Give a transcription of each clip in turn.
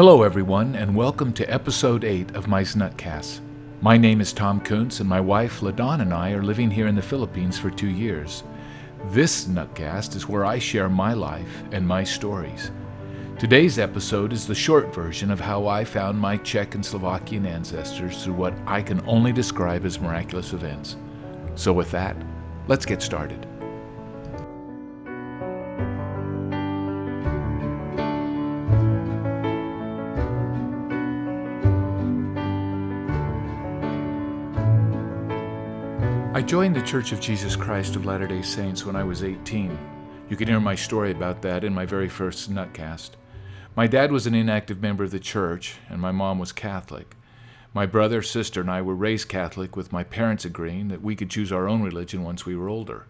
Hello, everyone, and welcome to episode 8 of my Nutcast. My name is Tom Kuntz, and my wife, LaDon, and I are living here in the Philippines for two years. This Nutcast is where I share my life and my stories. Today's episode is the short version of how I found my Czech and Slovakian ancestors through what I can only describe as miraculous events. So, with that, let's get started. I joined the Church of Jesus Christ of Latter day Saints when I was 18. You can hear my story about that in my very first Nutcast. My dad was an inactive member of the church, and my mom was Catholic. My brother, sister, and I were raised Catholic, with my parents agreeing that we could choose our own religion once we were older.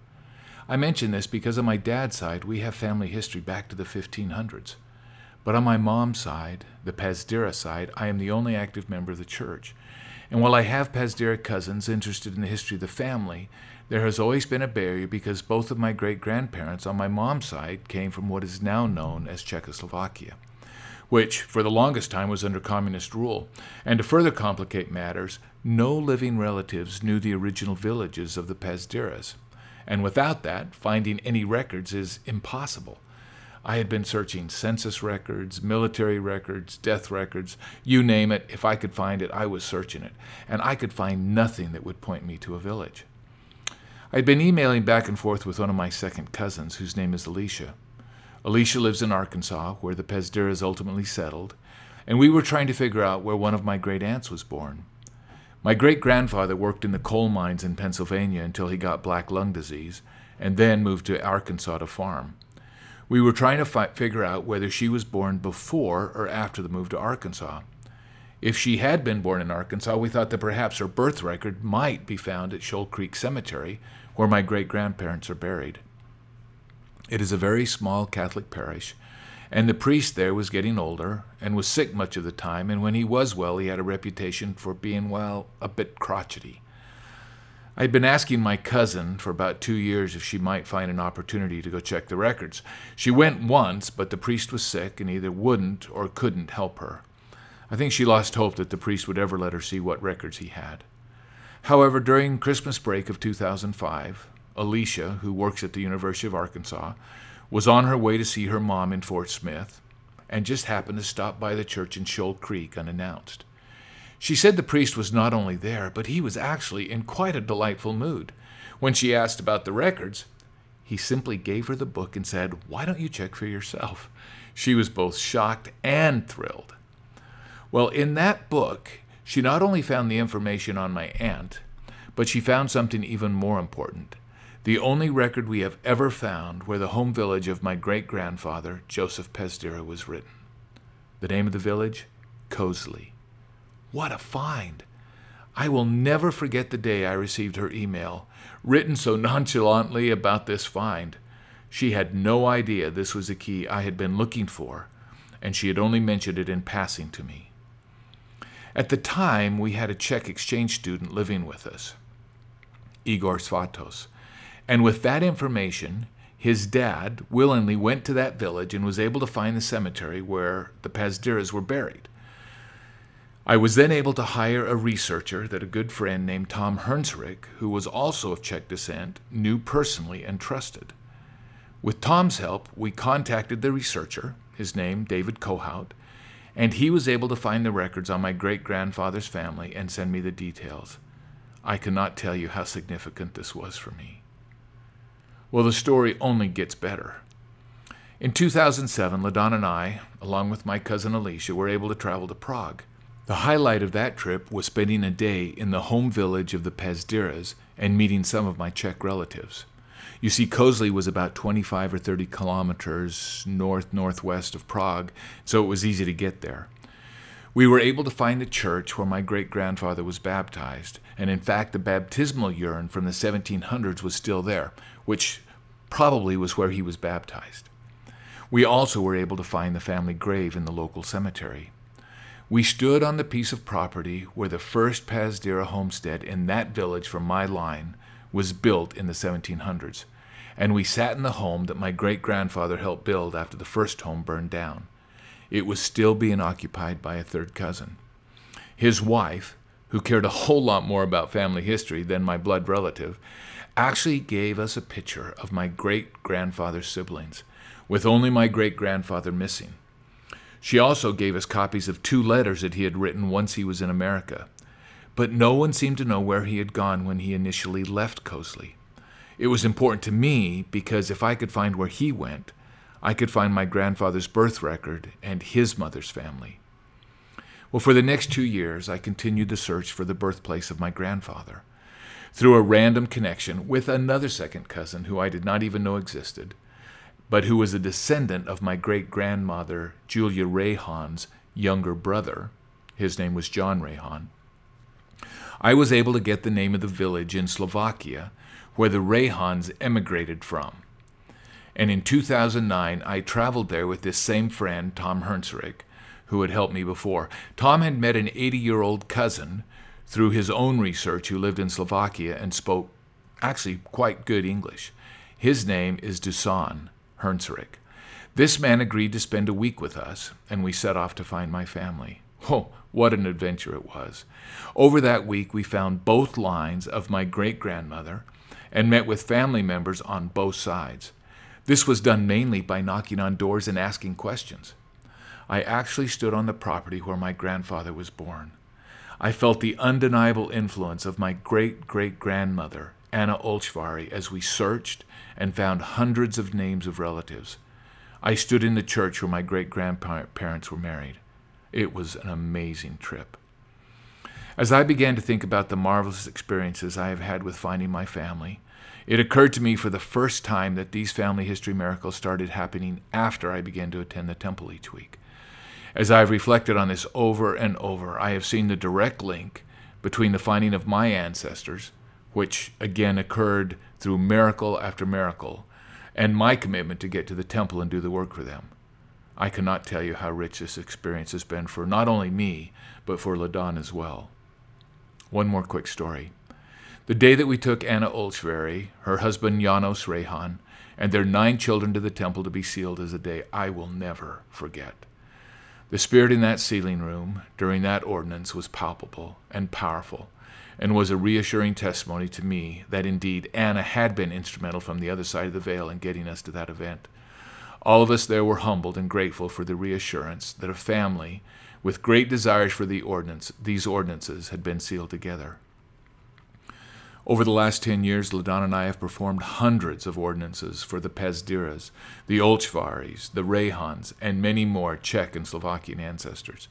I mention this because on my dad's side, we have family history back to the 1500s. But on my mom's side, the Pazdira side, I am the only active member of the church. And while I have Pazdira cousins interested in the history of the family, there has always been a barrier because both of my great grandparents on my mom's side came from what is now known as Czechoslovakia, which for the longest time was under communist rule. And to further complicate matters, no living relatives knew the original villages of the Pazdiras. And without that, finding any records is impossible. I had been searching census records, military records, death records, you name it. If I could find it, I was searching it. And I could find nothing that would point me to a village. I'd been emailing back and forth with one of my second cousins, whose name is Alicia. Alicia lives in Arkansas, where the Pezdiras ultimately settled, and we were trying to figure out where one of my great aunts was born. My great grandfather worked in the coal mines in Pennsylvania until he got black lung disease, and then moved to Arkansas to farm. We were trying to fi- figure out whether she was born before or after the move to Arkansas. If she had been born in Arkansas, we thought that perhaps her birth record might be found at Shoal Creek Cemetery, where my great grandparents are buried. It is a very small Catholic parish, and the priest there was getting older and was sick much of the time, and when he was well, he had a reputation for being, well, a bit crotchety. I'd been asking my cousin for about two years if she might find an opportunity to go check the records. She went once, but the priest was sick and either wouldn't or couldn't help her. I think she lost hope that the priest would ever let her see what records he had. However, during Christmas break of 2005, Alicia, who works at the University of Arkansas, was on her way to see her mom in Fort Smith and just happened to stop by the church in Shoal Creek unannounced. She said the priest was not only there, but he was actually in quite a delightful mood. When she asked about the records, he simply gave her the book and said, Why don't you check for yourself? She was both shocked and thrilled. Well, in that book, she not only found the information on my aunt, but she found something even more important the only record we have ever found where the home village of my great grandfather, Joseph Pezdira, was written. The name of the village? Kozly. What a find! I will never forget the day I received her email, written so nonchalantly about this find. She had no idea this was the key I had been looking for, and she had only mentioned it in passing to me. At the time, we had a Czech exchange student living with us, Igor Svatos, and with that information, his dad willingly went to that village and was able to find the cemetery where the Pazdiras were buried. I was then able to hire a researcher that a good friend named Tom Hernsrick, who was also of Czech descent, knew personally and trusted. With Tom's help, we contacted the researcher, his name David Kohout, and he was able to find the records on my great grandfather's family and send me the details. I cannot tell you how significant this was for me. Well, the story only gets better. In 2007, LaDon and I, along with my cousin Alicia, were able to travel to Prague. The highlight of that trip was spending a day in the home village of the Pezdiras and meeting some of my Czech relatives. You see, Kozly was about 25 or 30 kilometers north northwest of Prague, so it was easy to get there. We were able to find the church where my great grandfather was baptized, and in fact, the baptismal urn from the 1700s was still there, which probably was where he was baptized. We also were able to find the family grave in the local cemetery. We stood on the piece of property where the first Pazdira homestead in that village from my line was built in the 1700s, and we sat in the home that my great grandfather helped build after the first home burned down. it was still being occupied by a third cousin. His wife, who cared a whole lot more about family history than my blood relative, actually gave us a picture of my great grandfather's siblings, with only my great grandfather missing. She also gave us copies of two letters that he had written once he was in America. But no one seemed to know where he had gone when he initially left Kozly. It was important to me because if I could find where he went, I could find my grandfather's birth record and his mother's family. Well, for the next two years, I continued the search for the birthplace of my grandfather. Through a random connection with another second cousin who I did not even know existed, but who was a descendant of my great grandmother, Julia Rayhan's younger brother, his name was John Rayhan, I was able to get the name of the village in Slovakia where the Rayhans emigrated from. And in 2009, I traveled there with this same friend, Tom Hernsrich, who had helped me before. Tom had met an 80 year old cousin through his own research who lived in Slovakia and spoke actually quite good English. His name is Dusan Hernsrich. This man agreed to spend a week with us, and we set off to find my family. Oh, what an adventure it was. Over that week, we found both lines of my great grandmother and met with family members on both sides. This was done mainly by knocking on doors and asking questions. I actually stood on the property where my grandfather was born. I felt the undeniable influence of my great great grandmother, Anna Olchvari, as we searched and found hundreds of names of relatives. I stood in the church where my great grandparents were married. It was an amazing trip. As I began to think about the marvelous experiences I have had with finding my family, it occurred to me for the first time that these family history miracles started happening after I began to attend the temple each week. As I've reflected on this over and over, I have seen the direct link between the finding of my ancestors, which again occurred through miracle after miracle, and my commitment to get to the temple and do the work for them. I cannot tell you how rich this experience has been for not only me, but for Ladon as well. One more quick story. The day that we took Anna Olchvari, her husband Janos Rehan, and their nine children to the temple to be sealed is a day I will never forget. The spirit in that sealing room during that ordinance was palpable and powerful, and was a reassuring testimony to me that indeed Anna had been instrumental from the other side of the veil in getting us to that event. All of us there were humbled and grateful for the reassurance that a family with great desires for the ordinance, these ordinances had been sealed together. Over the last 10 years, Ladon and I have performed hundreds of ordinances for the Pezdiras, the Olchvaris, the Rehans, and many more Czech and Slovakian ancestors,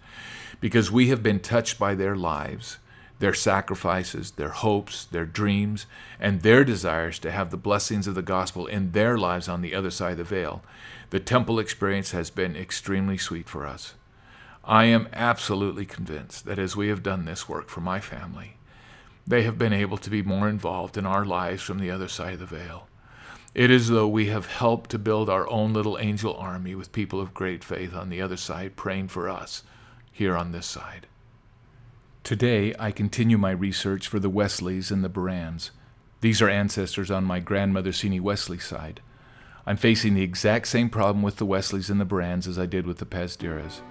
because we have been touched by their lives their sacrifices, their hopes, their dreams, and their desires to have the blessings of the gospel in their lives on the other side of the veil, the temple experience has been extremely sweet for us. I am absolutely convinced that as we have done this work for my family, they have been able to be more involved in our lives from the other side of the veil. It is as though we have helped to build our own little angel army with people of great faith on the other side praying for us here on this side. Today, I continue my research for the Wesleys and the Borans. These are ancestors on my grandmother Sini Wesley side. I'm facing the exact same problem with the Wesleys and the Borans as I did with the Pazdiras.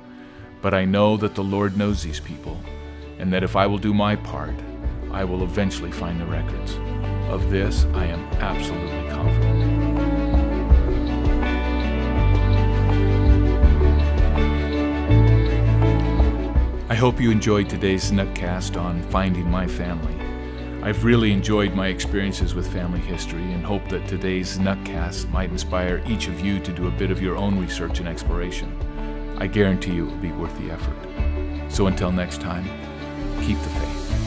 But I know that the Lord knows these people, and that if I will do my part, I will eventually find the records. Of this, I am absolutely confident. Hope you enjoyed today's Nutcast on finding my family. I've really enjoyed my experiences with family history and hope that today's Nutcast might inspire each of you to do a bit of your own research and exploration. I guarantee you it will be worth the effort. So until next time, keep the faith.